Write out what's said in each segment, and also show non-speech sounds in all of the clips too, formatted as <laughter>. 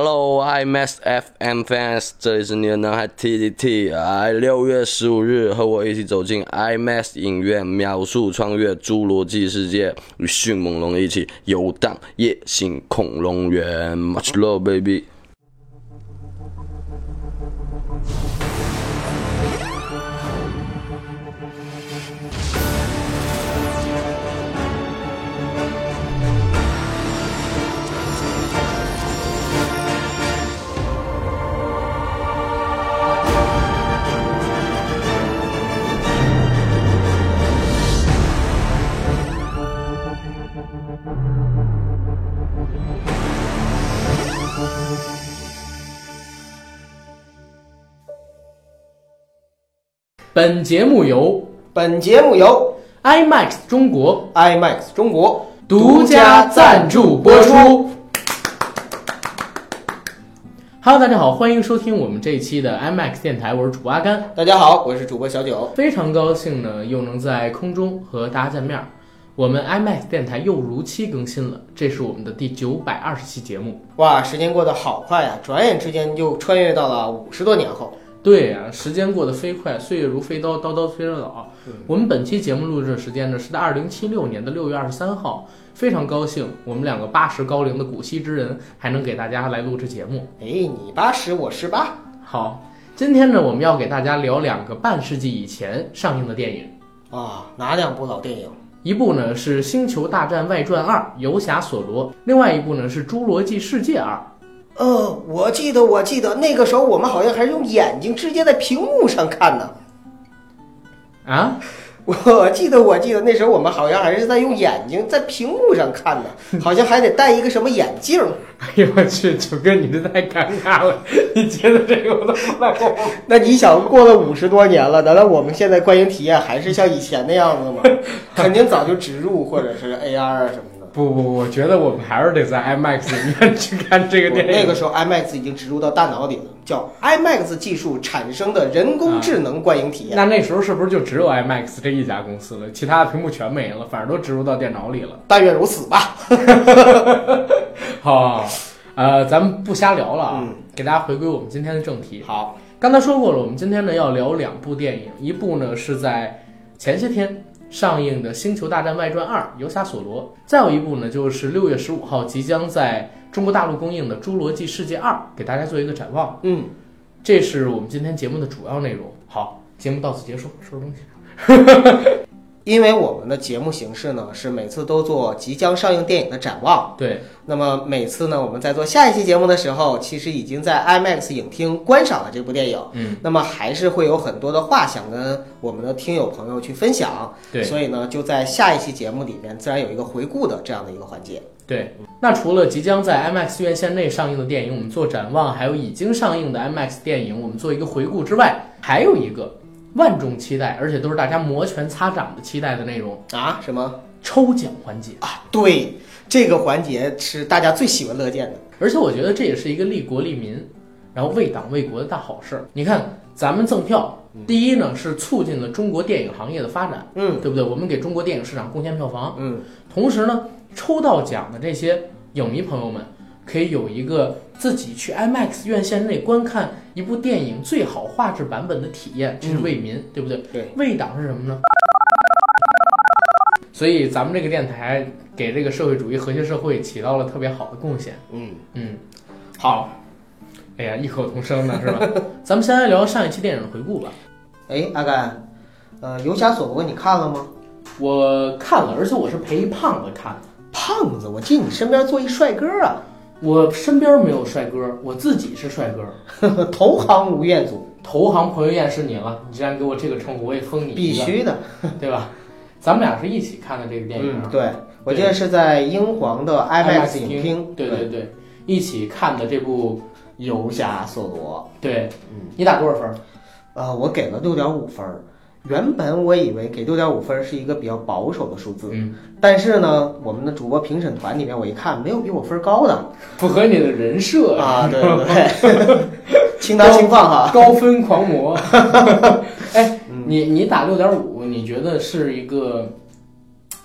Hello，IMAX FM fans，这里是你的男孩 TTT。哎，六月十五日，和我一起走进 IMAX 影院，秒速穿越侏罗纪世界，与迅猛龙一起游荡夜行恐龙园。Much love, Baby 本节目由本节目由 IMAX 中国 IMAX 中国独家赞助播出。Hello，大家好，欢迎收听我们这一期的 IMAX 电台，我是主播阿甘。大家好，我是主播小九。非常高兴呢，又能在空中和大家见面儿。我们 IMAX 电台又如期更新了，这是我们的第九百二十期节目。哇，时间过得好快呀、转眼之间就穿越到了五十多年后。对呀、时间过得飞快，岁月如飞刀，刀刀催人老。我们本期节目录制的时间呢是在二零七六年的六月二十三号，非常高兴，我们两个八十高龄的古稀之人还能给大家来录制节目。哎，你八十，我十八。好，今天呢我们要给大家聊两个半世纪以前上映的电影，啊，哪两部老电影？一部呢是《星球大战外传二：游侠索罗》，另外一部呢是《侏罗纪世界二》。呃，我记得，我记得那个时候我们好像还是用眼睛直接在屏幕上看呢。<laughs> 啊，我记得，我记得那时候我们好像还是在用眼睛在屏幕上看呢，好像还得戴一个什么眼镜。哎呦我去，九哥你这太尴尬了，你觉得这个我都不来过。<laughs> 那你想，过了五十多年了，难道我们现在观影体验还是像以前那样子吗？<laughs> 肯定早就植入或者是 AR 啊什么的。不不，我觉得我们还是得在 IMAX 里面去看这个电影。那个时候 IMAX 已经植入到大脑里了，叫 IMAX 技术产生的人工智能观影体验。那那时候是不是就只有 IMAX 这一家公司了？其他的屏幕全没了，反正都植入到电脑里了。但愿如此吧。<laughs> 好，呃，咱们不瞎聊了啊，嗯给大家回归我们今天的正题。好，刚才说过了，我们今天呢要聊两部电影，一部呢是在前些天上映的《星球大战外传二：游侠索罗》，再有一部呢就是六月十五号即将在中国大陆公映的《侏罗纪世界二》，给大家做一个展望。嗯，这是我们今天节目的主要内容。好，节目到此结束，收拾东西。因为我们的节目形式呢是每次都做即将上映电影的展望。对，那么每次呢我们在做下一期节目的时候，其实已经在 IMAX 影厅观赏了这部电影。嗯，那么还是会有很多的话想跟我们的听友朋友去分享。对所以呢就在下一期节目里面自然有一个回顾的这样的一个环节。对，那除了即将在 IMAX 院线内上映的电影，我们做展望，还有已经上映的 IMAX 电影，我们做一个回顾之外，还有一个万众期待，而且都是大家摩拳擦掌的期待的内容啊？什么——抽奖环节。啊？对，这个环节是大家最喜闻乐见的。而且我觉得这也是一个利国利民，然后为党为国的大好事儿。你看，咱们赠票，第一呢是促进了中国电影行业的发展，嗯对不对？我们给中国电影市场贡献票房，嗯，同时呢，抽到奖的这些影迷朋友们，可以有一个自己去 IMAX 院线内观看一部电影最好画质版本的体验，这是为民，对不对？对，为党是什么呢？所以咱们这个电台给这个社会主义和谐社会起到了特别好的贡献。嗯，嗯，好。哎呀，异口同声的是吧？<laughs> 咱们先来聊上一期电影的回顾吧。哎，阿甘，呃，《游侠索罗》你看了吗？我看了，而且我是陪一胖子看的。胖子，我记得你身边坐一帅哥啊，我身边没有帅哥，我自己是帅哥。<laughs> 投行吴彦祖，投行彭于晏是你了，你既然给我这个称呼，我也封你必须的。对吧？咱们俩是一起看的这个电影，嗯，对，我记得是在英皇的 IMAX 影厅，对对对，一起看的这部《游侠索罗对，嗯，你打多少分？》。呃，我给了六点五分儿。原本我以为给六点五分是一个比较保守的数字，嗯，但是呢，我们的主播评审团里面我一看，没有比我分高的符合你的人设啊，对对对，轻拿轻放哈。高分狂魔。哎，嗯你你打六点五，你觉得是一个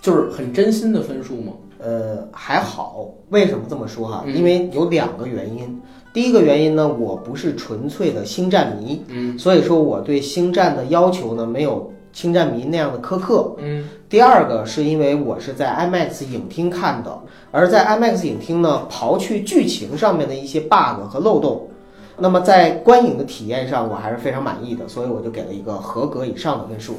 就是很真心的分数吗？呃，还好，为什么这么说哈？嗯因为有两个原因。第一个原因呢，我不是纯粹的星战迷，嗯所以说我对星战的要求呢没有星战迷那样的苛刻。嗯第二个是因为我是在 IMAX 影厅看的，而在 IMAX 影厅呢，刨去剧情上面的一些 bug 和漏洞，那么在观影的体验上我还是非常满意的，所以我就给了一个合格以上的分数。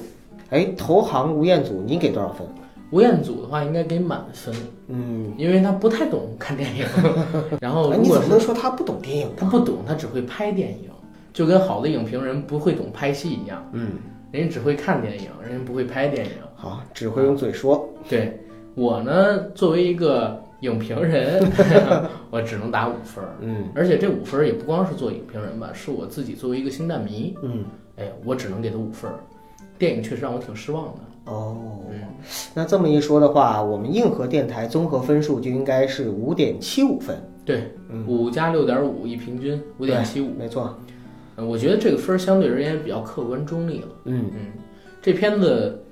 哎，投行吴彦祖，你给多少分？吴彦祖的话应该给满分，嗯，因为他不太懂看电影。<laughs> 然后哎如果你怎么能说他不懂电影呢？他不懂，他只会拍电影，就跟好的影评人不会懂拍戏一样，嗯，人家只会看电影，人家不会拍电影。好，只会用嘴说。对我呢，作为一个影评人，<laughs> 我只能打五分儿。嗯而且这五分儿也不光是做影评人吧，是我自己作为一个星战迷，嗯，哎，我只能给他五分儿。电影确实让我挺失望的。哦，嗯，那这么一说的话，我们硬核电台综合分数就应该是五点七五分。对，嗯五加六点五一平均五点七五，没错。呃我觉得这个分儿相对而言比较客观中立了。嗯，嗯，这片子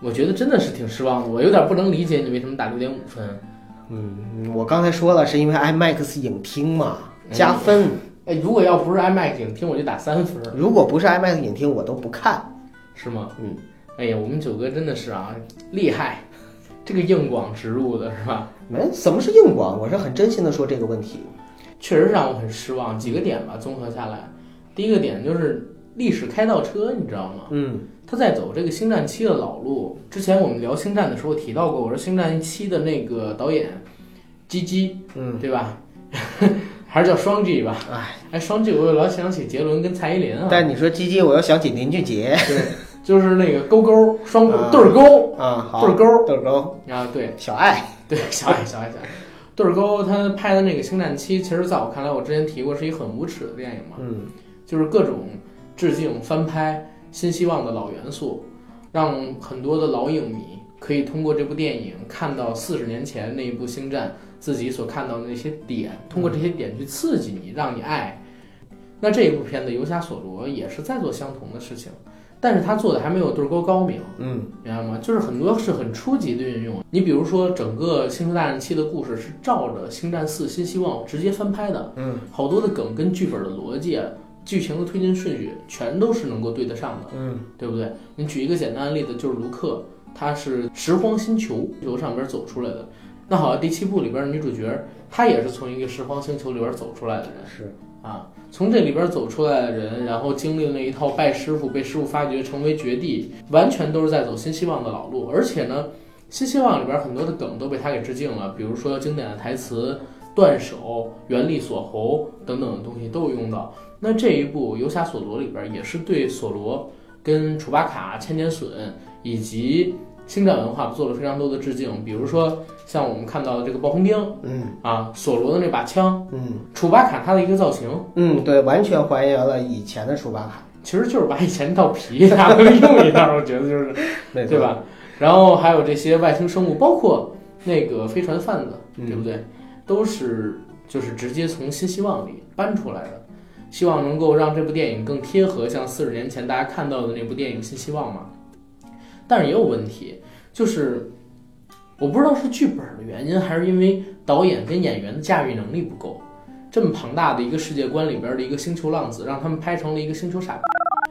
我觉得真的是挺失望的，我有点不能理解你为什么打六点五分。嗯，我刚才说了，是因为 IMAX 影厅嘛，加分。哎，如果要不是 IMAX 影厅，我就打三分，如果不是 IMAX 影厅，我都不看。是吗？嗯，哎呀，我们九哥真的是啊，厉害，这个硬广植入的是吧？没，什么是硬广？我是很真心的说这个问题。确实让我很失望。几个点吧，综合下来，第一个点就是历史开倒车，你知道吗？嗯他在走这个《星战七》的老路。之前我们聊《星战》的时候提到过，我说《星战七》的那个导演基基，嗯，对吧？<laughs> 还是叫双 G 吧？哎，哎，双 G 我又老想起杰伦跟蔡依林啊，但你说鸡鸡，我又想起林俊杰对，就是那个勾勾双啊对儿勾啊，好，对儿勾。豆沟，啊，对。小爱。<laughs> 对，小爱小爱小爱，对儿勾他拍的那个《星战七》，其实在我看来，我之前提过是一个很无耻的电影嘛，嗯。就是各种致敬、翻拍新希望的老元素，让很多的老影迷可以通过这部电影看到四十年前那一部《星战》自己所看到的那些点，通过这些点去刺激你，让你爱。那这一部片子《游侠索罗》也是在做相同的事情，但是他做的还没有对儿勾高明。嗯明白吗？就是很多是很初级的运用。你比如说，整个《星球大战七》的故事是照着《星战四：新希望》直接翻拍的，嗯好多的梗跟剧本的逻辑、啊、剧情的推进顺序，全都是能够对得上的，嗯对不对？你举一个简单的例子，就是卢克，他是拾荒星球球上边走出来的。那好，第七部里边的女主角，她也是从一个拾荒星球里边走出来的人。是，啊，从这里边走出来的人，然后经历了那一套拜师傅，被师傅发掘成为绝地，完全都是在走新希望的老路。而且呢，新希望里边很多的梗都被他给致敬了，比如说经典的台词“断手”“原力锁喉”等等的东西都有用到。那这一部《游侠索罗》里边也是对索罗跟楚巴卡、千年隼以及星战文化做了非常多的致敬，比如说像我们看到的这个暴风兵嗯啊，索罗的那把枪，嗯楚巴卡他的一个造型。嗯，对，完全还原了以前的楚巴卡，其实就是把以前那套皮拿回来用一下，我觉得就是 <laughs> 对？吧？然后还有这些外星生物，包括那个飞船贩子，嗯对不对？都是就是直接从新希望里搬出来的，希望能够让这部电影更贴合像四十年前大家看到的那部电影《新希望》嘛。但是也有问题，就是我不知道是剧本的原因，还是因为导演跟演员的驾驭能力不够。这么庞大的一个世界观里边的一个星球浪子，让他们拍成了一个星球傻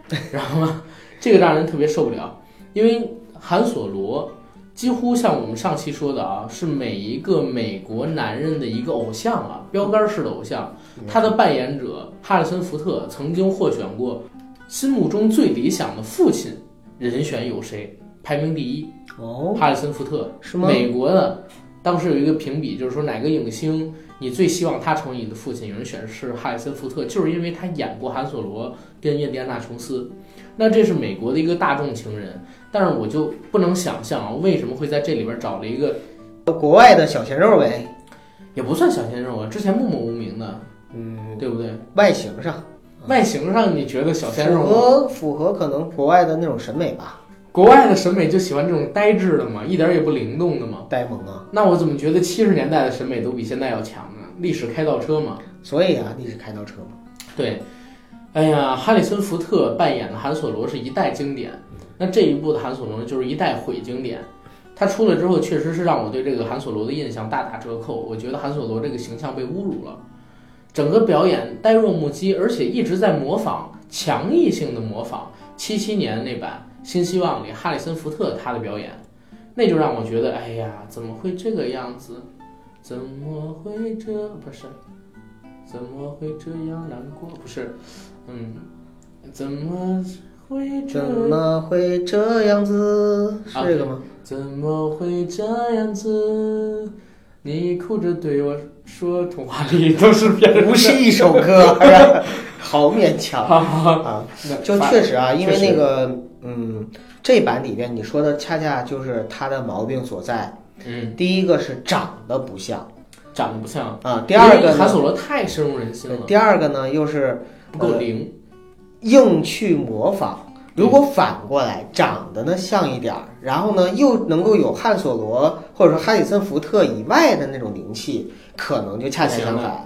逼，<laughs> 然后呢，这个让人特别受不了。因为韩索罗几乎像我们上期说的啊，是每一个美国男人的一个偶像啊，标杆式的偶像。他的扮演者哈里森福特曾经获选过心目中最理想的父亲人选有谁？排名第一，哦，哈里森福特。是吗？美国的当时有一个评比，就是说哪个影星你最希望他成为你的父亲？有人选是哈里森福特，就是因为他演过韩索罗跟印第安纳琼斯。那这是美国的一个大众情人，但是我就不能想象啊，为什么会在这里边找了一个国外的小鲜肉呗，也不算小鲜肉啊，之前默默无名的，嗯，对不对？外形上外形上你觉得小鲜肉符吗？合符合可能国外的那种审美吧，国外的审美就喜欢这种呆滞的嘛，一点也不灵动的嘛。呆萌啊，那我怎么觉得七十年代的审美都比现在要强呢？历史开倒车嘛。所以啊，历史开倒车嘛，对，哎呀，哈里森福特扮演的韩索罗是一代经典，那这一部的韩索罗呢就是一代毁经典。他出来之后，确实是让我对这个韩索罗的印象大打折扣。我觉得韩索罗这个形象被侮辱了。整个表演呆若木鸡，而且一直在模仿，强硬性的模仿七七年那版《新希望》里哈里森福特他的表演，那就让我觉得，哎呀，怎么会这个样子？怎么会这不是？怎么会这样难过？不是，嗯，怎么会这怎么会这样子？这个吗？怎么会这样子？你哭着对我说，童话里都是骗人的。不是一首歌，好勉强 <laughs> 啊！就确实啊，因为那个，嗯，这版里边你说的恰恰就是他的毛病所在。嗯，第一个是长得不像长得不像。啊，第二个因为韩呢，索罗太深入人心了，第二个呢又是不够灵。硬去模仿。如果反过来长得呢像一点儿，然后呢又能够有汉索罗或者说哈里森福特以外的那种灵气，可能就恰恰相反。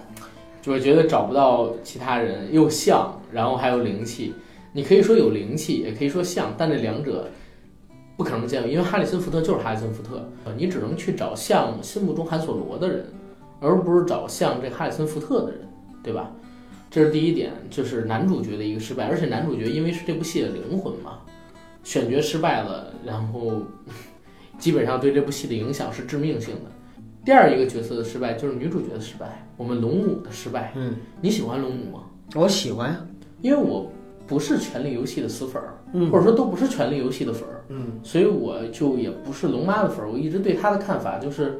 就是觉得找不到其他人，又像，然后还有灵气。你可以说有灵气，也可以说像，但这两者不可能兼有，因为哈里森福特就是哈里森福特，呃你只能去找像心目中韩索罗的人，而不是找像这哈里森福特的人，对吧？这是第一点，就是男主角的一个失败，而且男主角因为是这部戏的灵魂嘛，选角失败了，然后 <laughs> 基本上对这部戏的影响是致命性的。第二一个角色的失败就是女主角的失败，我们龙母的失败。嗯，你喜欢龙母吗？我喜欢呀。因为我不是《权力游戏》的死粉儿，嗯或者说都不是《权力游戏》的粉儿，嗯所以我就也不是龙妈的粉儿。我一直对她的看法就是，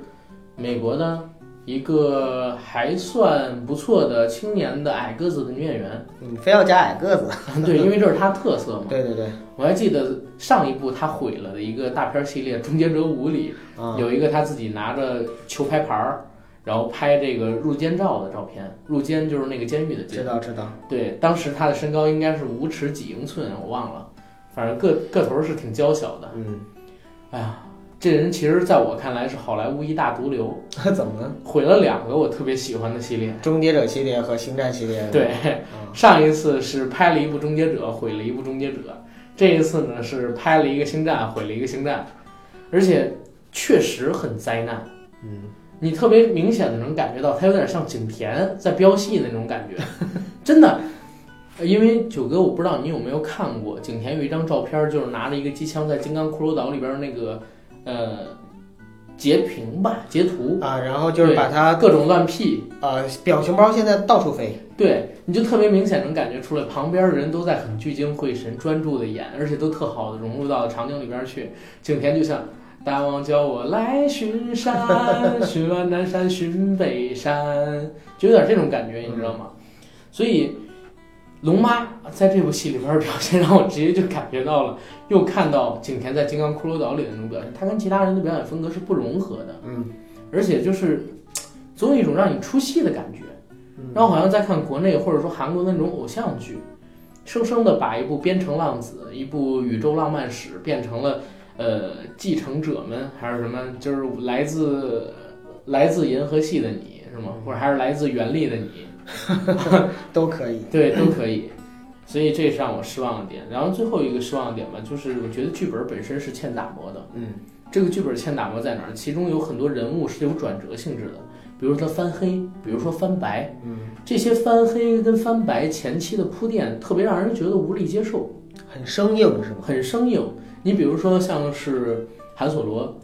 美国的一个还算不错的青年的矮个子的女演员。你非要加矮个子？<laughs> 对，因为这是她特色嘛。对 <laughs> 对对，我还记得上一部她毁了的一个大片系列《终结者五》里，啊，有一个她自己拿着球拍牌儿，然后拍这个入监照的照片。入监就是那个监狱的监知。道知道。对，当时他的身高应该是五尺几英寸，我忘了，反正个个头是挺娇小的。嗯，哎呀，这人其实在我看来是好莱坞一大毒瘤，<laughs> 怎么了？毁了两个我特别喜欢的系列。终结者系列和星战系列。对，嗯上一次是拍了一部《终结者》，毁了一部《终结者》，这一次呢是拍了一个《星战》，毁了一个《星战》，而且确实很灾难。嗯，你特别明显的能感觉到，他有点像景甜在飙戏那种感觉，真的。呃因为九哥，我不知道你有没有看过景甜有一张照片，就是拿着一个机枪在金刚骷髅岛里边那个呃截屏吧截图，啊，然后就是把它各种乱 P，呃表情包现在到处飞。对，你就特别明显能感觉出来，旁边的人都在很聚精会神、专注的演，而且都特好的融入到场景里边去。景甜就像大王叫我来巡山，巡完南山巡北山，就有点这种感觉，你知道吗？所以龙妈在这部戏里边的表现，让我直接就感觉到了，又看到景甜在金刚骷髅岛里的那种表现，她跟其他人的表演风格是不融合的，嗯，而且就是总有一种让你出戏的感觉。嗯然后好像在看国内或者说韩国的那种偶像剧，生生的把一部《边城浪子》、一部宇宙浪漫史变成了呃继承者们还是什么，就是来自来自银河系的你是吗？或者还是来自原力的你，<laughs> 都可以。对，都可以。所以这是让我失望的点。然后最后一个失望的点吧，就是我觉得剧本本身是欠打磨的。嗯这个剧本欠打磨在哪儿？其中有很多人物是有转折性质的，比如说他翻黑，比如说翻白。嗯，这些翻黑跟翻白前期的铺垫，特别让人觉得无力接受，很生硬是吗？很生硬。你比如说像是韩索罗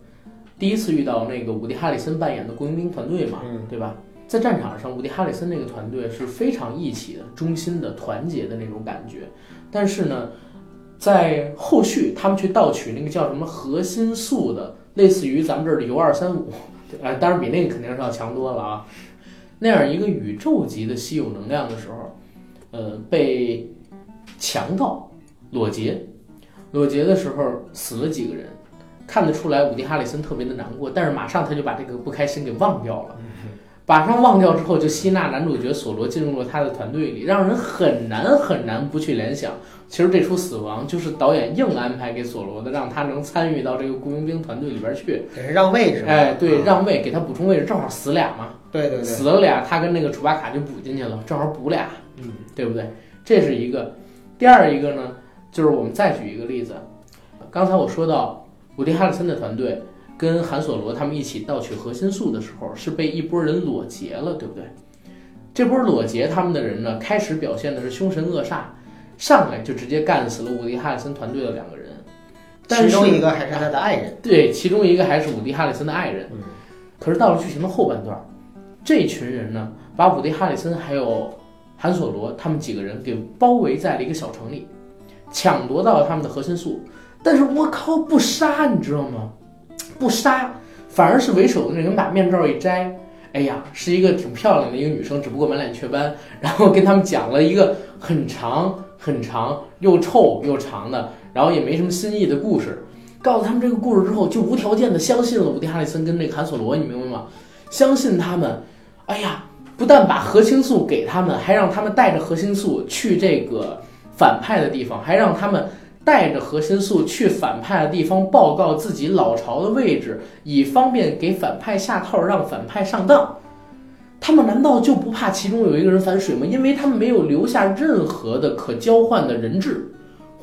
第一次遇到那个伍迪·哈里森扮演的雇佣兵团队嘛，嗯对吧？在战场上，伍迪·哈里森那个团队是非常义气的、忠心的、团结的那种感觉。但是呢，在后续他们去盗取那个叫什么核心素的，类似于咱们这儿的铀二三五，呃，当然比那个肯定是要强多了啊。那样一个宇宙级的稀有能量的时候，呃，被强盗裸劫，裸劫的时候死了几个人，看得出来伍迪·哈里森特别的难过，但是马上他就把这个不开心给忘掉了。马上忘掉之后，就吸纳男主角索罗进入了他的团队里，让人很难很难不去联想。其实这出死亡就是导演硬安排给索罗的，让他能参与到这个雇佣兵团队里边去。给人让位是吧？哎，对，啊让位给他补充位置，正好死俩嘛，对对对，死了俩，他跟那个楚巴卡就补进去了，正好补俩，嗯，对不对？这是一个。第二一个呢，就是我们再举一个例子，刚才我说到伍迪·哈里森的团队跟韩索罗他们一起盗取核心素的时候，是被一波人裸劫了，对不对？这波裸劫他们的人呢，开始表现的是凶神恶煞，上来就直接干死了伍迪·哈里森团队的两个人，但是其中一个还是他的爱人。对，其中一个还是伍迪·哈里森的爱人。嗯可是到了剧情的后半段，这群人呢，把伍迪·哈里森还有韩索罗他们几个人给包围在了一个小城里，抢夺到了他们的核心素。但是我靠，不杀，你知道吗？不杀，反而是为首的那人把面罩一摘，哎呀，是一个挺漂亮的一个女生，只不过满脸雀斑，然后跟他们讲了一个很长很长又臭又长的，然后也没什么新意的故事。告诉他们这个故事之后，就无条件的相信了伍迪·哈里森跟那个韩索罗，你明白吗？相信他们，哎呀，不但把核心素给他们，还让他们带着核心素去这个反派的地方，还让他们带着核心素去反派的地方报告自己老巢的位置，以方便给反派下套，让反派上当。他们难道就不怕其中有一个人反水吗？因为他们没有留下任何的可交换的人质，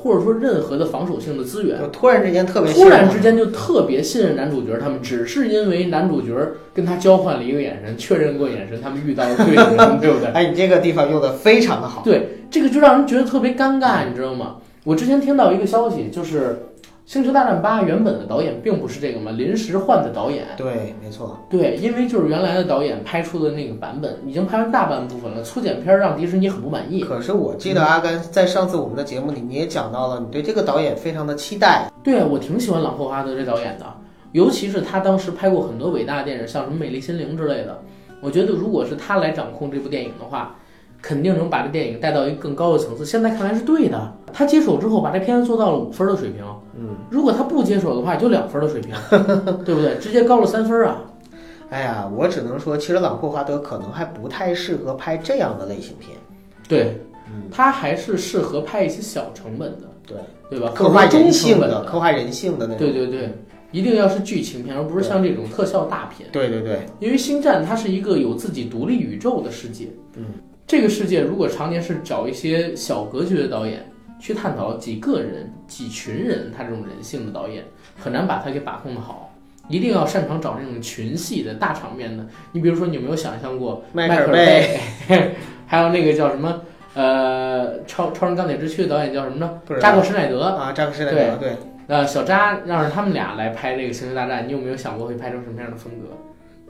或者说任何的防守性的资源。突然之间特别信突然之间就特别信任男主角，他们只是因为男主角跟他交换了一个眼神，确认过眼神，他们遇到了对的人，<laughs> 对不对？哎，你这个地方用的非常的好。对，这个就让人觉得特别尴尬，你知道吗？我之前听到一个消息，就是《星球大战八》原本的导演并不是这个嘛，临时换的导演。对，没错。对，因为就是原来的导演拍出的那个版本已经拍完大半部分了，粗剪片儿让迪士尼很不满意。可是我记得阿甘在上次我们的节目里，你也讲到了，你对这个导演非常的期待。对啊，我挺喜欢朗霍华德这导演的，尤其是他当时拍过很多伟大的电影，像什么《美丽心灵》之类的。我觉得如果是他来掌控这部电影的话，肯定能把这电影带到一个更高的层次。现在看来是对的，他接手之后把这片子做到了五分的水平。嗯，如果他不接手的话，也就两分的水平，<laughs> 对不对？直接高了三分啊！哎呀，我只能说，其实朗霍华德可能还不太适合拍这样的类型片。对，嗯，他还是适合拍一些小成本的，对，对吧？刻画人性的，刻画人性的那种。对对对，一定要是剧情片，而不是像这种特效大片。对对对，因为星战它是一个有自己独立宇宙的世界，嗯，这个世界如果常年是找一些小格局的导演去探讨几个人、几群人他这种人性的导演，很难把它给把控的好。一定要擅长找那种群戏的大场面的。你比如说，你有没有想象过迈克尔贝，贝，<laughs> 还有那个叫什么呃超超人钢铁之躯的导演叫什么呢扎克施耐德。啊，扎克施耐德，对，呃，小扎让着他们俩来拍这个《星球大战》，你有没有想过会拍成什么样的风格？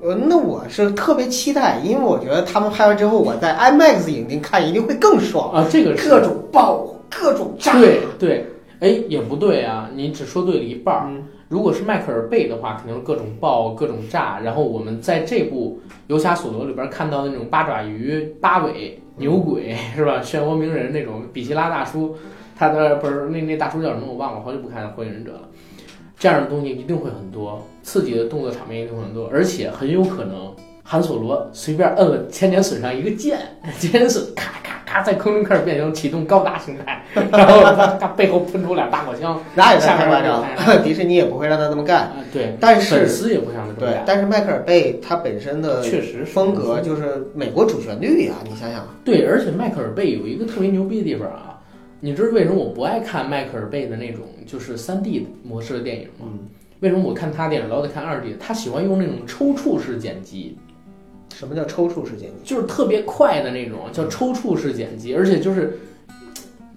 呃，那我是特别期待，因为我觉得他们拍完之后，我在 IMAX 影厅看一定会更爽，啊，这个是各种爆，各种炸。对对，哎，也不对啊，你只说对了一半儿。嗯如果是迈克尔贝的话，肯定是各种爆、各种炸。然后我们在这部《游侠索罗》里边看到的那种八爪鱼、八尾、牛鬼，是吧？漩涡鸣人那种比希拉大叔，他的不是那那大叔叫什么我忘了，好久不看《火影忍者》了。这样的东西一定会很多，刺激的动作场面一定会很多，而且很有可能韩索罗随便摁了千年隼上一个键，<laughs> 千年隼咔咔咔在空中开始变形，启动高达形态，<laughs> <laughs> 然后他他背后喷出俩大火枪，哪有太夸下面那张？迪士尼也不会让他这么干。啊，对，但是粉丝也不想这么对干，，但是迈克尔贝他本身的确实风格就是美国主旋律呀、你想想，对，而且迈克尔贝有一个特别牛逼的地方啊，你知道为什么我不爱看迈克尔贝的那种就是三 D 模式的电影吗？嗯，为什么我看他电影老得看二 D？他喜欢用那种抽搐式剪辑，什么叫抽搐式剪辑？就是特别快的那种，叫抽搐式剪辑，而且就是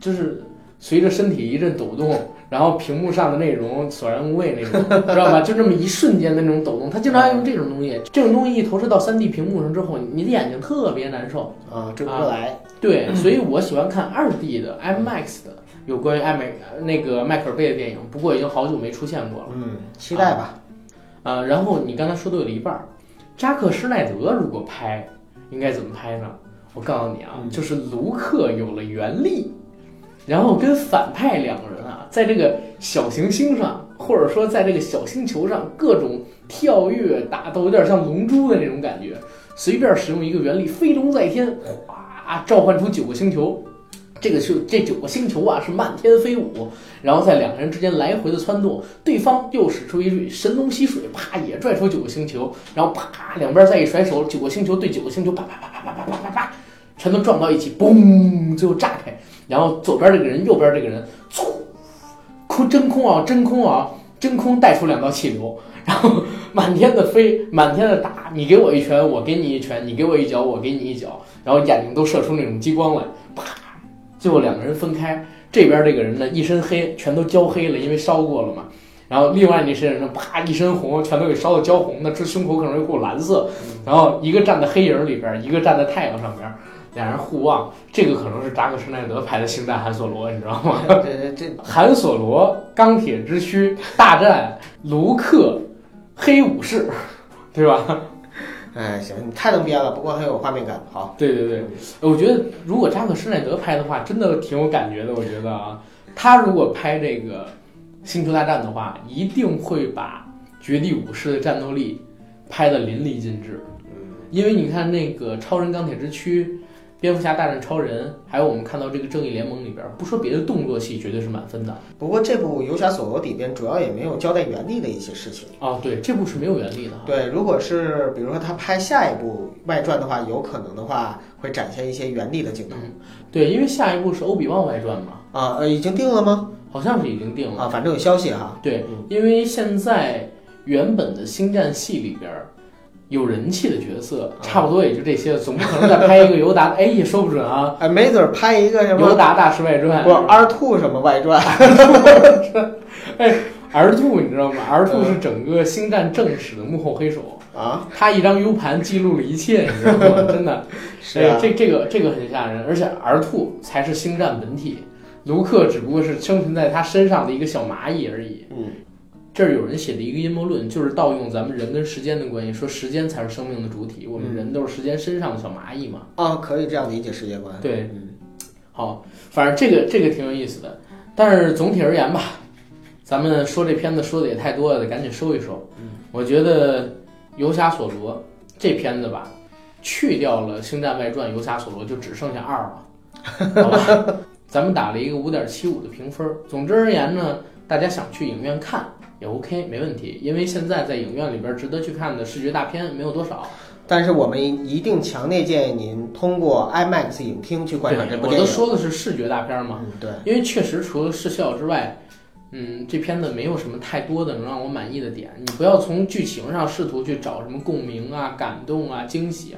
就是随着身体一阵抖动，然后屏幕上的内容索然无味那种，知道吧？就这么一瞬间的那种抖动，他经常爱用这种东西。<laughs> 这种东西一投射到三 D 屏幕上之后，你的眼睛特别难受。啊，追不过来。对，所以我喜欢看二 D 的 IMAX 的有关于艾美那个迈克尔贝的电影，不过已经好久没出现过了。嗯，期待吧。啊，然后你刚才说对了一半儿，扎克施耐德如果拍，应该怎么拍呢？我告诉你啊，嗯就是卢克有了原力，然后跟反派两个人啊，在这个小行星上，或者说在这个小星球上各种跳跃打斗，有点像龙珠的那种感觉，随便使用一个原力飞龙在天，哗，召唤出九个星球。这个是这九个星球啊，是漫天飞舞，然后在两个人之间来回的窜动，对方又使出一句神龙吸水，啪也拽出九个星球，然后啪两边再一甩手，九个星球对九个星球，啪啪啪啪啪啪啪啪啪，全都撞到一起，嘣，最后炸，然后左边这个人，右边这个人，嗖，空真空啊，真空啊，真空带出两道气流，然后满天的飞，满天的打，你给我一拳，我给你一拳，你给我一脚，我给你一脚，然后眼睛都射出那种激光来，啪，最后两个人分开，这边这个人呢一身黑，全都焦黑了，因为烧过了嘛。然后另外那些人呢，啪一身红，全都给烧的焦红的，这胸口可能有股蓝色。然后一个站在黑影里边，一个站在太阳上边，俩人互望。这个可能是扎克施耐德拍的《星战韩索罗》，你知道吗？这这这韩索罗钢铁之躯大战卢克黑武士，对吧？哎，行，你太能编了，不过很有画面感。好，对对对，我觉得如果扎克施耐德拍的话，真的挺有感觉的。我觉得啊，他如果拍这个。星球大战的话，一定会把绝地武士的战斗力拍得淋漓尽致。因为你看那个超人钢铁之躯、蝙蝠侠大战超人，还有我们看到这个正义联盟里边，不说别的，动作戏绝对是满分的。不过这部游侠索罗里边主要也没有交代原力的一些事情。哦，对，这部是没有原力的。对，如果是比如说他拍下一部外传的话，有可能的话会展现一些原力的镜头。对，因为下一部是欧比旺外传嘛。啊，呃，已经定了吗？好像是已经定了啊，反正有消息哈。对，因为现在原本的星战系里边有人气的角色，差不多也就这些了，总不可能再拍一个尤达，哎，也说不准啊。哎，没准拍一个什么尤达大师外传，不，R two 什么外传？<laughs> 哎，R two 你知道吗？R two 是整个星战正史的幕后黑手啊，他一张 U 盘记录了一切，你知道吗？<laughs> 真的，哎，这这个这个很吓人，而且 R two 才是星战本体。卢克只不过是生存在他身上的一个小蚂蚁而已。嗯，这儿有人写的一个阴谋论，就是盗用咱们人跟时间的关系，说时间才是生命的主体，我们人都是时间身上的小蚂蚁嘛。啊，可以这样理解世界观。对，嗯，好，反正这个这个挺有意思的。但是总体而言吧，咱们说这片子说的也太多了，得赶紧收一收。嗯，我觉得《游侠索罗》这片子吧，去掉了《星战外传》《游侠索罗》，就只剩下二了，好吧？<laughs> 咱们打了一个五点七五的评分。总之而言呢，大家想去影院看也 OK，没问题。因为现在在影院里边值得去看的视觉大片没有多少。但是我们一定强烈建议您通过 IMAX 影厅去观赏这部电影。我都说的是视觉大片嘛。嗯，对。因为确实除了视效之外，嗯，这片子没有什么太多的能让我满意的点。你不要从剧情上试图去找什么共鸣啊、感动啊、惊喜。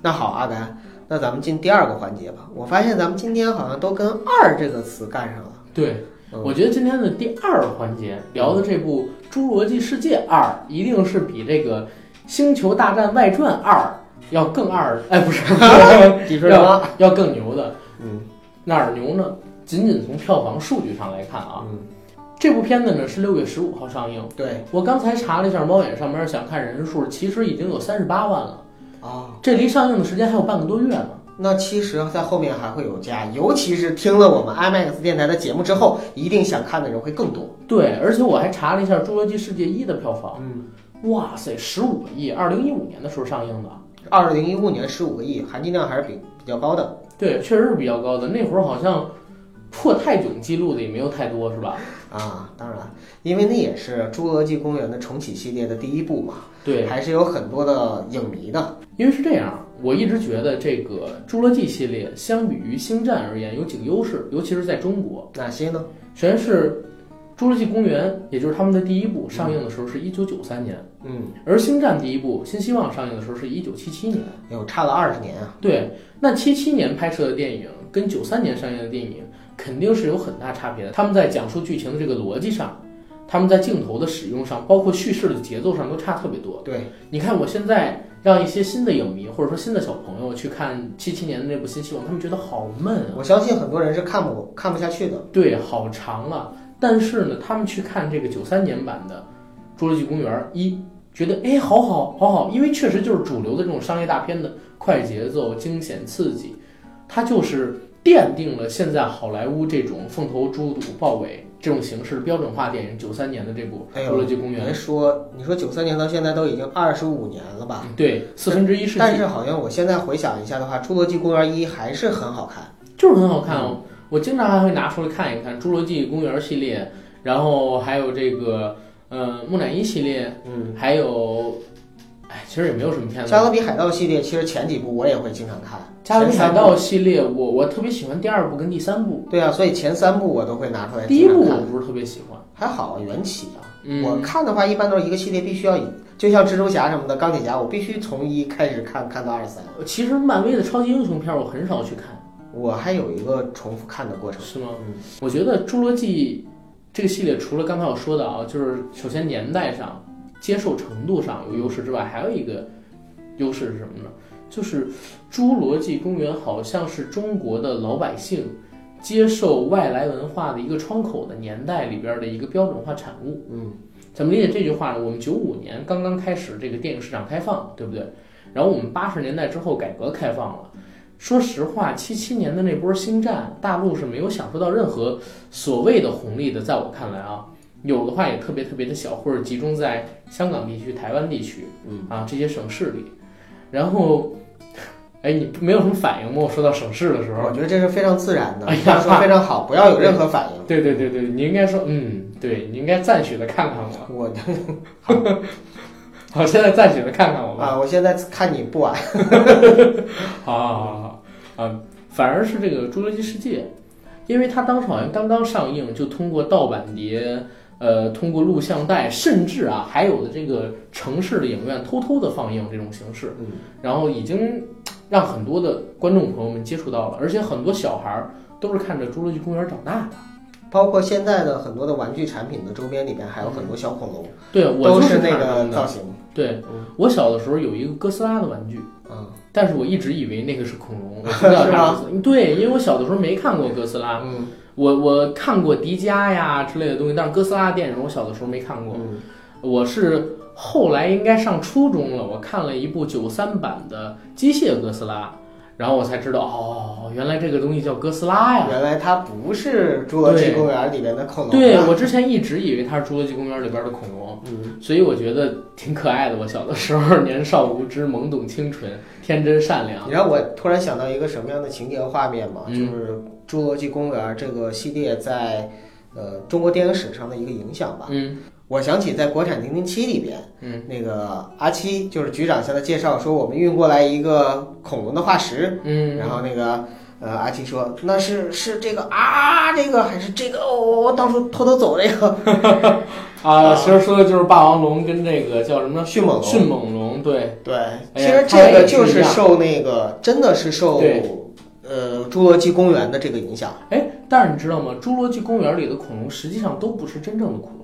那好，阿甘。那咱们进第二个环节吧。我发现咱们今天好像都跟“二”这个词干上了。对，我觉得今天的第二环节聊的这部《侏罗纪世界二》，一定是比这个《星球大战外传二》要更二。哎，不是，<laughs> 要要更牛的。嗯，哪儿牛呢？仅仅从票房数据上来看啊，嗯，这部片子呢是六月十五号上映。对我刚才查了一下猫眼上面想看人数，其实已经有三十八万了。啊，这离上映的时间还有半个多月呢。那其实，在后面还会有加，尤其是听了我们 IMAX 电台的节目之后，一定想看的人会更多。对，而且我还查了一下《侏罗纪世界一》的票房，嗯，哇塞，十五个亿，二零一五年的时候上映的。二零一五年十五个亿，含金量还是比比较高的。对，确实是比较高的。那会儿好像破泰囧记录的也没有太多，是吧？啊，当然，因为那也是《侏罗纪公园》的重启系列的第一部嘛。对，还是有很多的影迷的。因为是这样，我一直觉得这个《侏罗纪》系列相比于《星战》而言有几个优势，尤其是在中国。哪些呢？首先是《侏罗纪公园》，也就是他们的第一部上映的时候是一九九三年，嗯，而《星战》第一部《新希望》上映的时候是一九七七年，有差了二十年啊。对，那七七年拍摄的电影跟九三年上映的电影肯定是有很大差别的。他们在讲述剧情的这个逻辑上，他们在镜头的使用上，包括叙事的节奏上都差特别多。对，你看我现在。让一些新的影迷或者说新的小朋友去看七七年的那部《新希望》，他们觉得好闷啊！我相信很多人是看不看不下去的。对，好长啊！但是呢，他们去看这个九三年版的《侏罗纪公园》一，觉得哎，好好好好，因为确实就是主流的这种商业大片的快节奏、惊险刺激，它就是奠定了现在好莱坞这种凤头猪肚豹尾。这种形式标准化电影，九三年的这部《侏罗纪公园》，别说你说九三年到现在都已经二十五年了吧？对，四分之一世纪。但是好像我现在回想一下的话，《侏罗纪公园》一还是很好看，就是很好看哦。我经常还会拿出来看一看《侏罗纪公园》系列，然后还有这个呃木乃伊系列，嗯，还有哎，其实也没有什么片子。加勒比海盗系列其实前几部我也会经常看，加勒比海盗系列，我我特别喜欢第二部跟第三部，对啊，所以前三部我都会拿出来第一。部我不是特别喜欢。还好缘起啊，嗯，我看的话一般都是一个系列必须要以，就像蜘蛛侠什么的，钢铁侠我必须从一开始看看到二三。其实漫威的超级英雄片儿我很少去看，我还有一个重复看的过程。是吗？嗯，我觉得《侏罗纪》这个系列除了刚才我说的啊，就是首先年代上、接受程度上有优势之外，还有一个优势是什么呢？就是《侏罗纪公园》好像是中国的老百姓接受外来文化的一个窗口的年代里边的一个标准化产物。嗯，怎么理解这句话呢？我们九五年刚刚开始这个电影市场开放，对不对？然后我们八十年代之后改革开放了。说实话，七七年的那波星战，大陆是没有享受到任何所谓的红利的。在我看来啊，有的话也特别特别的小，或者集中在香港地区、台湾地区，嗯啊这些省市里。然后，哎，你没有什么反应吗？我说到省市的时候我，觉得这是非常自然的，哎呀说非常好，不要有任何反应。对对对对，你应该说，嗯，对你应该赞许的看看我。我好，现在赞许的看看我吧。啊，我现在看你不晚。<laughs> 好好好好，啊，反而是这个《侏罗纪世界》，因为它当时好像刚刚上映，就通过盗版碟，呃，通过录像带，甚至啊，还有的这个城市的影院偷偷的放映这种形式，嗯，然后已经让很多的观众朋友们接触到了，而且很多小孩儿都是看着《侏罗纪公园》长大的。包括现在的很多的玩具产品的周边里边还有很多小恐龙，对，我都就是那。个造型。对嗯，我小的时候有一个哥斯拉的玩具，嗯但是我一直以为那个是恐龙，我不知 <laughs> 道是吗它是。对，因为我小的时候没看过哥斯拉，嗯我我看过迪迦呀之类的东西，但是哥斯拉电影我小的时候没看过。嗯我是后来应该上初中了，我看了一部九三版的机械哥斯拉，然后我才知道哦，原来这个东西叫哥斯拉呀。原来它不是《侏罗纪公园》里边的恐龙。对，我之前一直以为它是《侏罗纪公园》里边的恐龙，嗯，所以我觉得挺可爱的。我小的时候年少无知、懵懂清纯、天真善良你。让我突然想到一个什么样的情节和画面嘛？嗯就是《侏罗纪公园》这个系列在呃中国电影史上的一个影响吧。嗯我想起在国产零零七里边，嗯那个阿七就是局长向他介绍说，我们运过来一个恐龙的化石，嗯，然后那个呃阿七说那是是这个啊这个还是这个哦，我到处偷偷走这个 <laughs> 啊，其实说的就是霸王龙跟这个叫什么迅猛龙。迅猛龙，对，对，哎其实这个就是受那个真的是受呃侏罗纪公园的这个影响。哎，但是你知道吗？侏罗纪公园里的恐龙实际上都不是真正的恐龙，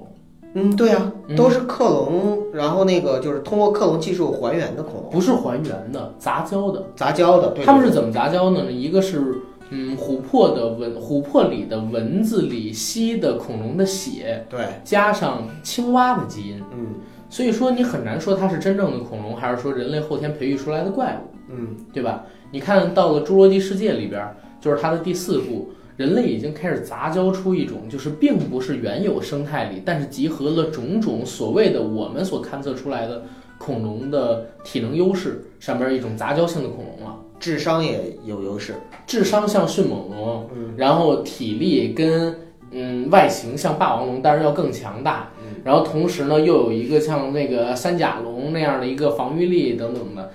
嗯，对啊，嗯都是克隆，然后那个就是通过克隆技术还原的恐龙，不是还原的，杂交的。杂交的。他们是怎么杂交呢？一个是嗯，琥珀的蚊，琥珀里的蚊子里吸的恐龙的血，对，加上青蛙的基因，嗯所以说你很难说它是真正的恐龙，还是说人类后天培育出来的怪物，嗯对吧？你看到了《侏罗纪世界》里边，就是它的第四部。人类已经开始杂交出一种，就是并不是原有生态里，但是集合了种种所谓的我们所勘测出来的恐龙的体能优势上边一种杂交性的恐龙了。智商也有优势。智商像迅猛龙，嗯然后体力跟嗯外形像霸王龙，但是要更强大。嗯然后同时呢，又有一个像那个三甲龙那样的一个防御力等等的。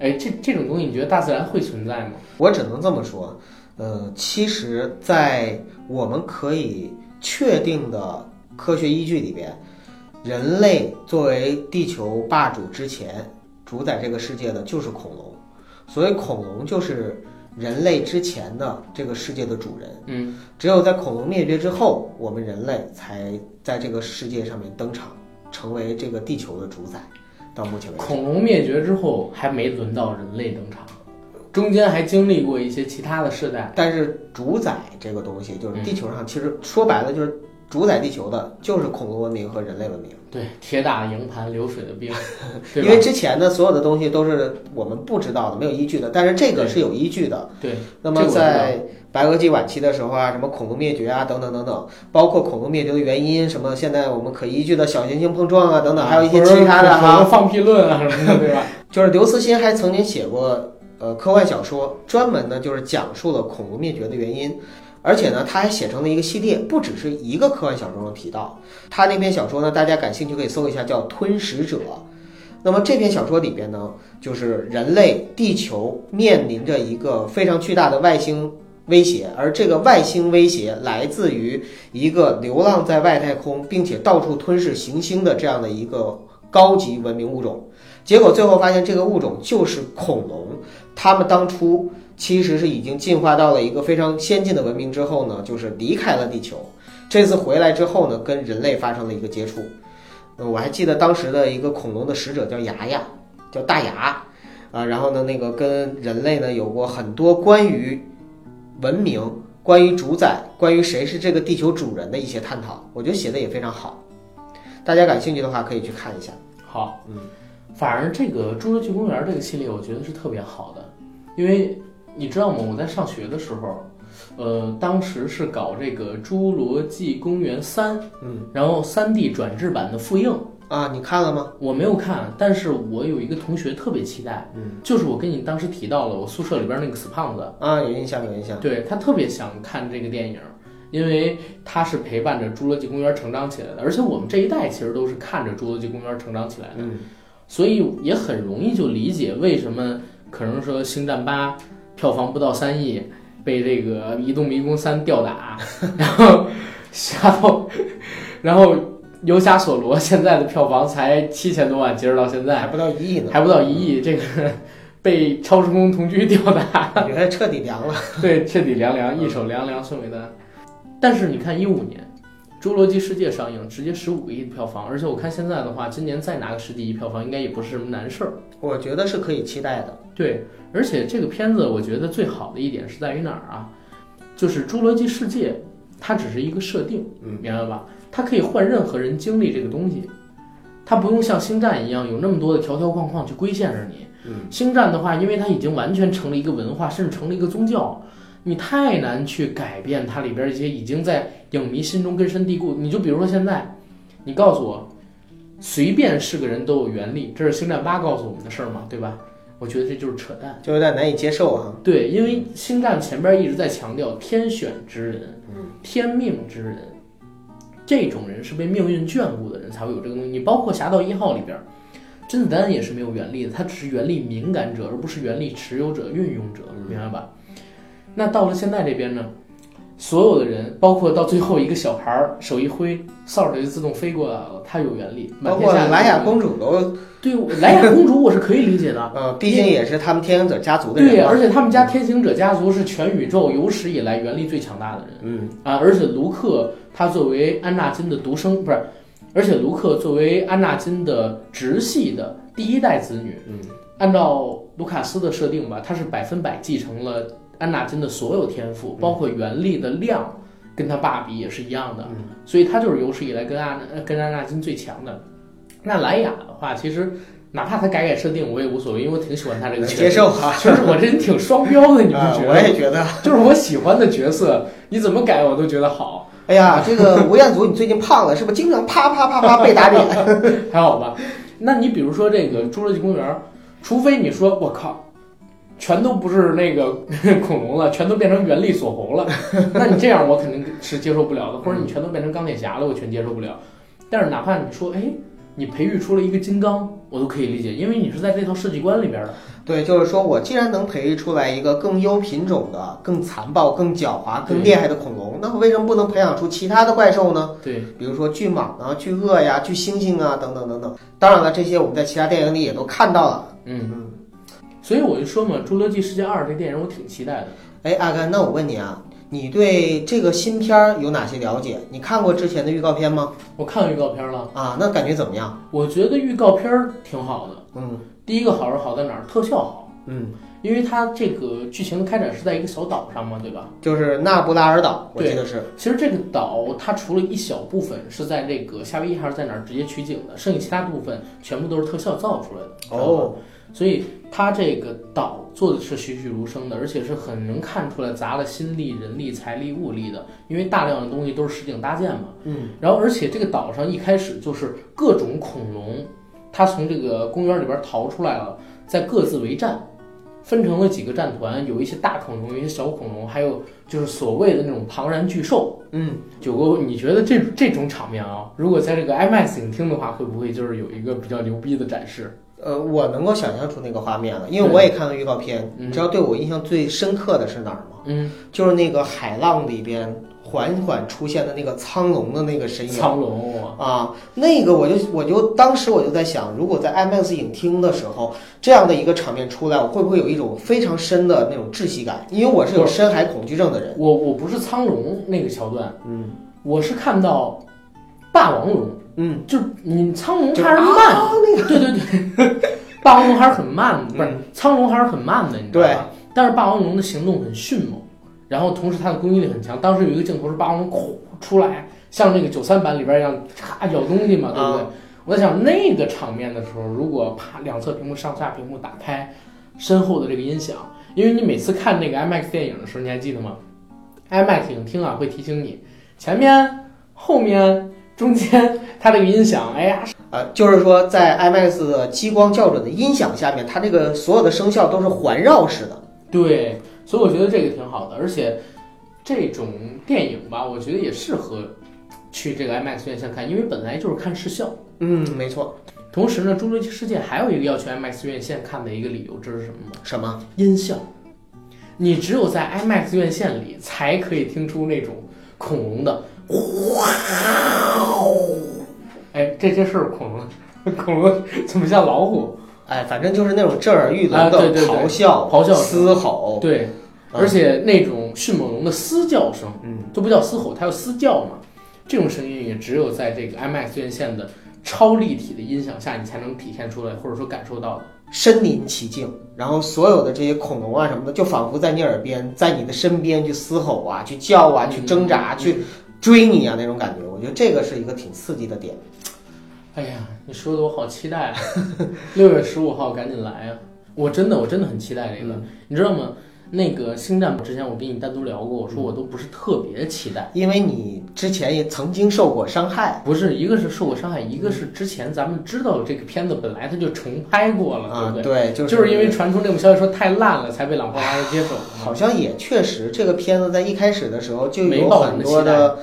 哎，这这种东西，你觉得大自然会存在吗？我只能这么说，呃，其实，在我们可以确定的科学依据里边，人类作为地球霸主之前，主宰这个世界的就是恐龙，所以恐龙就是人类之前的这个世界的主人。嗯，只有在恐龙灭绝之后，我们人类才在这个世界上面登场，成为这个地球的主宰。到目前为止，恐龙灭绝之后，还没轮到人类登场，中间还经历过一些其他的世代。但是主宰这个东西，就是嗯地球上，其实说白了就是主宰地球的，就是恐龙文明和人类文明。对，铁打营盘流水的兵，<laughs> 因为之前的所有的东西都是我们不知道的、没有依据的，但是这个是有依据的。对，那么在白垩纪晚期的时候啊，什么恐龙灭绝啊，等等等等，包括恐龙灭绝的原因，什么现在我们可依据的小行星碰撞啊，等等，还有一些其他的哈。放屁论啊什么的，对吧？<laughs> 就是刘慈欣还曾经写过呃科幻小说，专门呢就是讲述了恐龙灭绝的原因。而且呢，他还写成了一个系列，不只是一个科幻小说中提到。他那篇小说呢，大家感兴趣可以搜一下，叫《吞食者》。那么这篇小说里边呢，就是人类地球面临着一个非常巨大的外星威胁，而这个外星威胁来自于一个流浪在外太空，并且到处吞噬行星的这样的一个高级文明物种。结果最后发现，这个物种就是恐龙。他们当初其实是已经进化到了一个非常先进的文明之后呢，就是离开了地球。这次回来之后呢，跟人类发生了一个接触。呃，我还记得当时的一个恐龙的使者叫牙牙，叫大牙，啊，然后呢，那个跟人类呢有过很多关于文明、关于主宰、关于谁是这个地球主人的一些探讨，我觉得写的也非常好。大家感兴趣的话，可以去看一下。好，嗯，反而这个《侏罗纪公园》这个系列，我觉得是特别好的，因为你知道吗？我在上学的时候，呃，当时是搞这个《侏罗纪公园三》，嗯，然后三 D 转制版的复映，啊，你看了吗？我没有看，但是我有一个同学特别期待，嗯，就是我跟你当时提到了我宿舍里边那个死胖子，啊，有印象，有印象。对他特别想看这个电影，因为他是陪伴着《侏罗纪公园》成长起来的，而且我们这一代其实都是看着《侏罗纪公园》成长起来的，嗯，所以也很容易就理解为什么可能说《星战八》票房不到三亿，被这个《移动迷宫三》吊打，<laughs> 然后然后然后游侠索罗现在的票房才七千多万，截止到现在还不到一亿呢，还不到一亿，这个被超时空同居吊打。给他彻底凉了。对，彻底凉凉，一手凉凉送给他。但是你看一五年，《侏罗纪世界》上映，直接十五个亿的票房，而且我看现在的话，今年再拿个十几亿票房，应该也不是什么难事儿。我觉得是可以期待的。对，而且这个片子我觉得最好的一点是在于哪儿啊？就是《侏罗纪世界》，它只是一个设定，嗯明白吧？它可以换任何人经历这个东西，它不用像星战一样有那么多的条条框框去规限着你。嗯，星战的话，因为它已经完全成了一个文化，甚至成了一个宗教，你太难去改变它里边一些已经在影迷心中根深蒂固。你就比如说现在，你告诉我，随便是个人都有原力，这是星战八告诉我们的事儿嘛，对吧？我觉得这就是扯淡。就有点难以接受啊。对，因为星战前边一直在强调天选之人、嗯天命之人，这种人是被命运眷顾的人才会有这个东西。你包括《侠盗一号》里边，甄子丹也是没有原力的，他只是原力敏感者，而不是原力持有者、运用者，明白吧？那到了现在这边呢，所有的人，包括到最后一个小孩儿手一挥，扫帚就自动飞过来了，他有原力。包括莱雅公主都，对莱雅公主，我是可以理解的。<laughs> 嗯，毕竟也是他们天行者家族的对，人对。而且他们家天行者家族是全宇宙有史以来原力最强大的人嗯啊！而且卢克他作为安纳金的独生，不是，而且卢克作为安纳金的直系的第一代子女，嗯按照卢卡斯的设定吧，他是百分百继承了安纳金的所有天赋，包括原力的量，跟他爸比也是一样的，嗯所以他就是有史以来跟安呃跟安纳金最强的。那莱雅的话，其实哪怕他改改设定，我也无所谓，因为我挺喜欢他这个能角色接受哈。就是我这人挺双标的，你不啊觉得？我也觉得。就是我喜欢的角色，你怎么改我都觉得好，哎呀，这个 <laughs> 吴彦祖，你最近胖了是不是？经常啪啪啪啪被打脸。<laughs> 还好吧？那你比如说这个《侏罗纪公园》，除非你说我靠，全都不是那个 <laughs> 恐龙了，全都变成原力锁喉了，<laughs> 那你这样我肯定是接受不了的，或者你全都变成钢铁侠了，我全接受不了。但是哪怕你说，哎，你培育出了一个金刚，我都可以理解，因为你是在这套设计观里边的。对，就是说我既然能培育出来一个更优品种的、更残暴、更狡猾、更厉害的恐龙，那我为什么不能培养出其他的怪兽呢？对，比如说巨蟒啊、巨鳄呀、巨猩猩啊等等等等。当然了，这些我们在其他电影里也都看到了。嗯，嗯，所以我就说嘛，《侏罗纪世界二》这电影我挺期待的。哎，阿甘，那我问你啊，你对这个新片儿有哪些了解？你看过之前的预告片吗？我看预告片了，啊，那感觉怎么样？我觉得预告片儿挺好的。嗯第一个好是好在哪儿？特效好，嗯，因为它这个剧情的开展是在一个小岛上嘛，对吧？就是纳布拉尔岛，我记得是。其实这个岛它除了一小部分是在这个夏威夷还是在哪儿直接取景的，剩下其他部分全部都是特效造出来的。哦，所以它这个岛做的是栩栩如生的，而且是很能看出来砸了心力、人力、财力、物力的，因为大量的东西都是实景搭建嘛。嗯然后，而且这个岛上一开始就是各种恐龙，它从这个公园里边逃出来了，在各自为战，分成了几个战团，有一些大恐龙，有一些小恐龙，还有就是所谓的那种庞然巨兽。嗯，九哥，你觉得这这种场面啊，如果在这个 IMAX 影厅的话，会不会就是有一个比较牛逼的展示？呃，我能够想象出那个画面了，因为我也看了预告片。嗯你知道对我印象最深刻的是哪儿吗？嗯，就是那个海浪里边缓缓出现的那个苍龙的那个身影。苍龙啊，啊，那个我就我就当时我就在想，如果在 IMAX 影厅的时候，这样的一个场面出来，我会不会有一种非常深的那种窒息感？因为我是有深海恐惧症的人。我我不是苍龙那个桥段，嗯我是看到霸王龙，嗯，就是你苍龙还是慢，对对对，霸王龙还是很慢的，不是嗯苍龙还是很慢的，你知道吧？但是霸王龙的行动很迅猛，然后同时它的攻击力很强。当时有一个镜头是霸王龙哐出来，像那个九三版里边一样，咔咬东西嘛，对不对？啊我在想那个场面的时候，如果啪两侧屏幕上下屏幕打开，身后的这个音响，因为你每次看那个 IMAX 电影的时候，你还记得吗？IMAX 影厅啊会提醒你前面、后面、中间，它这个音响，哎呀，呃，就是说在 IMAX 的激光校准的音响下面，它这个所有的声效都是环绕式的。对，所以我觉得这个挺好的，而且这种电影吧，我觉得也适合去这个 IMAX 院线看，因为本来就是看视效。嗯，没错。同时呢，《侏罗纪世界》还有一个要去 IMAX 院线看的一个理由，知道是什么吗？什么？音效。你只有在 IMAX 院线里才可以听出那种恐龙的哇哦，哎，这这是恐龙，<laughs> 恐龙怎么像老虎？哎，反正就是那种震耳欲聋的咆哮、咆哮嘶吼。对，而且那种迅猛龙的嘶叫声，嗯，都不叫嘶吼，它叫嘶叫嘛。这种声音也只有在这个 IMAX 院线的超立体的音响下，你才能体现出来，或者说感受到的。身临其境，然后所有的这些恐龙啊什么的，就仿佛在你耳边，在你的身边去嘶吼啊，去叫啊，去挣扎，嗯去追你啊那种感觉。我觉得这个是一个挺刺激的点。哎呀，你说的我好期待啊！六月十五号赶紧来啊！我真的，我真的很期待这个，你知道吗？那个星战之前我跟你单独聊过，我说我都不是特别期待，因为你之前也曾经受过伤害不是一个是受过伤害，一个是之前咱们知道这个片子本来它就重拍过了，啊，对不对？对，就就是因为传出这种消息说太烂了，才被朗华拉接手。好像也确实，这个片子在一开始的时候就有没抱很多的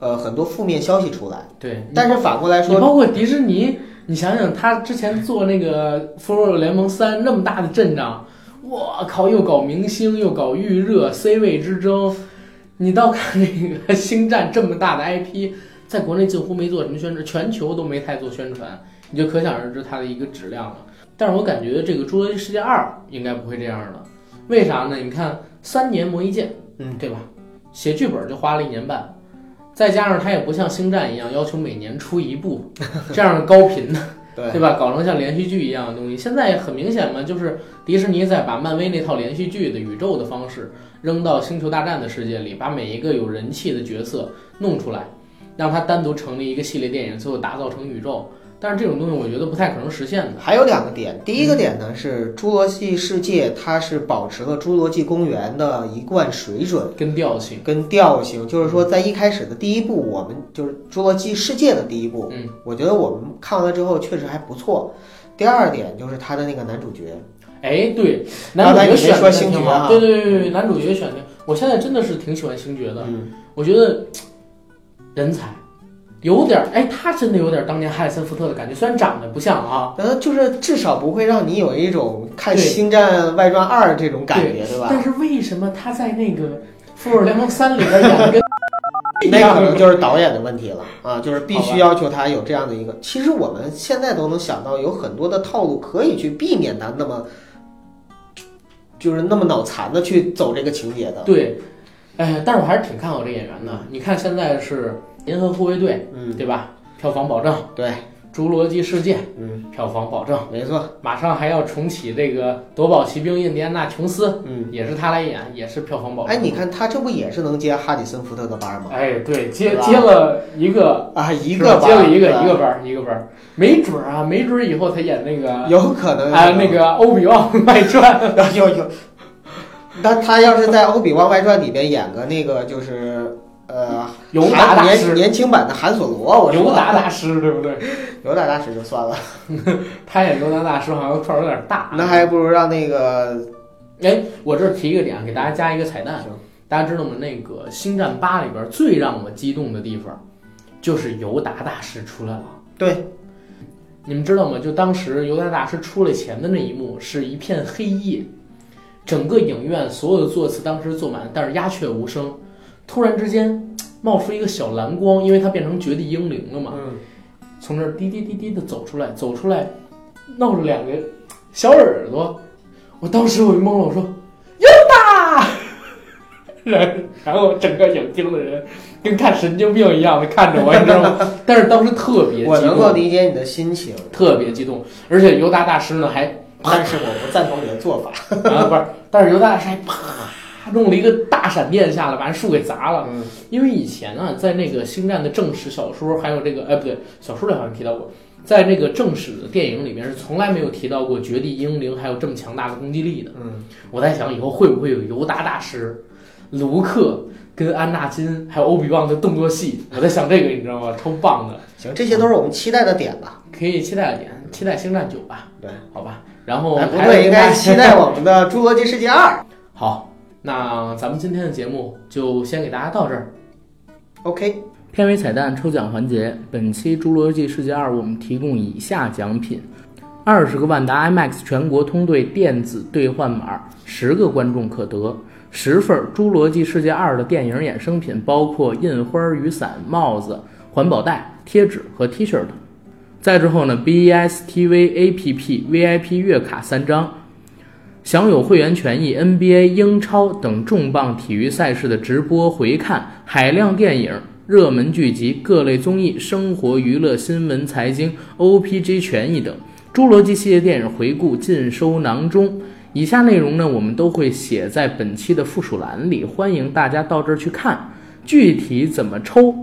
呃很多负面消息出来，对，但是反过来说，你包括迪士尼，你想想他之前做那个《复仇者联盟三》那么大的阵仗，我靠，又搞明星，又搞预热，C 位之争，你倒看那个《星战》这么大的 IP，在国内几乎没做什么宣传，全球都没太做宣传，你就可想而知它的一个质量了。但是我感觉这个《侏罗纪世界二》应该不会这样的，为啥呢？你看三年磨一剑，嗯，对吧？写剧本就花了一年半，再加上它也不像《星战》一样要求每年出一部这样的高频的，<laughs> 对对吧？搞成像连续剧一样的东西，现在很明显嘛，就是迪士尼在把漫威那套连续剧的宇宙的方式扔到星球大战的世界里，把每一个有人气的角色弄出来，让它单独成立一个系列电影，最后打造成宇宙。但是这种东西我觉得不太可能实现的。还有两个点，第一个点呢是《侏罗纪世界》，它是保持了《侏罗纪公园》的一贯水准。跟调性，跟调性，就是说在一开始的第一部，我们就是《侏罗纪世界》的第一部，嗯，我觉得我们看完了之后确实还不错。第二点就是他的那个男主角，哎，对，男主角选说的挺好，星爵哈对对对对，男主角选的，我现在真的是挺喜欢星爵的，嗯，我觉得人才，有点儿，哎，他真的有点儿当年哈里森福特的感觉，虽然长得不像啊，呃，就是至少不会让你有一种看《星战外传二》这种感觉，对吧？但是为什么他在那个《复仇者联盟三》里边演的跟 <laughs> 那可能就是导演的问题了啊，就是必须要求他有这样的一个。其实我们现在都能想到有很多的套路可以去避免他那么，就是那么脑残的去走这个情节的。对，哎，但是我还是挺看好这演员的。你看现在是《银河护卫队》，嗯，对吧？票房保证，对，《侏罗纪世界》嗯，票房保证，没错，马上还要重启这个《夺宝奇兵》印第安纳琼斯，嗯。也是他来演，也是票房保证。哎，你看他这不也是能接哈里森福特的班吗？哎，对，接接了一个，啊，一个接了一个一个班儿一个班儿，没准儿啊，没准儿以后他演那个有可能啊那个欧比旺 <laughs> 外传，有有，那他要是在《欧比旺外传》里边演个那个就是呃尤达年大师，年轻版的韩索罗，我说尤达大师，对不对？尤达大师就算了，<laughs> 他演尤达大师好像块儿有点大。那还不如让那个哎，我这儿提一个点，给大家加一个彩蛋。大家知道吗？那个《星战八》里边最让我激动的地方，就是尤达大师出来了。对，你们知道吗？就当时尤达大师出来前的那一幕，是一片黑夜，整个影院所有的座次当时坐满，但是鸦雀无声。突然之间冒出一个小蓝光，因为它变成绝地英灵了嘛，嗯，从这儿滴滴滴滴的走出来，走出来，闹着两个小耳朵。我当时我就懵了，我说犹大，然 <laughs> 然后整个影厅的人跟看神经病一样的看着我，你知道吗？但是当时特别激我能够，理解你的心情，特别激动，而且尤达大师呢还但是我不赞同你的做法。啊不是，但是尤达大师还啪弄了一个大闪电下来，把人树给砸了。嗯因为以前啊，在那个星战的正史小说，还有这个哎不对，小说里好像提到过，在那个正史的电影里面是从来没有提到过绝地英灵还有这么强大的攻击力的。嗯，我在想以后会不会有尤达大师、卢克跟安纳金还有欧比旺的动作戏？我在想这个，你知道吗？超棒的，行，这些都是我们期待的点吧。可以期待的点，期待星战九吧？对，好吧。然后哎，不还有对，应该期待我们的《侏罗纪世界二》。好，那咱们今天的节目就先给大家到这儿。OK，片尾彩蛋抽奖环节，本期《侏罗纪世界二》我们提供以下奖品：二十个万达 IMAX 全国通兑电子兑换码，十个观众可得；十份《侏罗纪世界二》的电影衍生品，包括印花雨伞、帽子、环保袋、贴纸和 T 恤等。再之后呢，BES TV APP VIP 月卡三张，享有会员权益 NBA、英超等重磅体育赛事的直播回看，海量电影、热门剧集、各类综艺、生活娱乐、新闻财经、OPG 权益等，侏罗纪系列电影回顾尽收囊中。以下内容呢，我们都会写在本期的附属栏里，欢迎大家到这儿去看。具体怎么抽，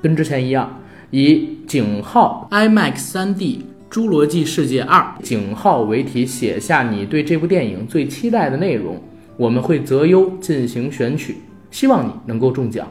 跟之前一样，以井号 IMAX 3D《侏罗纪世界二》井号为题，写下你对这部电影最期待的内容，我们会择优进行选取，希望你能够中奖。